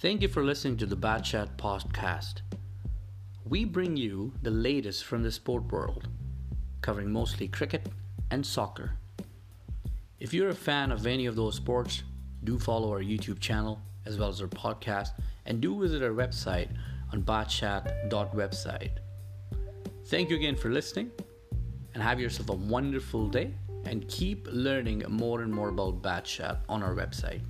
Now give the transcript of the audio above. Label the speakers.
Speaker 1: Thank you for listening to the Bat Chat podcast. We bring you the latest from the sport world, covering mostly cricket and soccer. If you're a fan of any of those sports, do follow our YouTube channel as well as our podcast and do visit our website on batchat.website. Thank you again for listening and have yourself a wonderful day and keep learning more and more about Batchat on our website.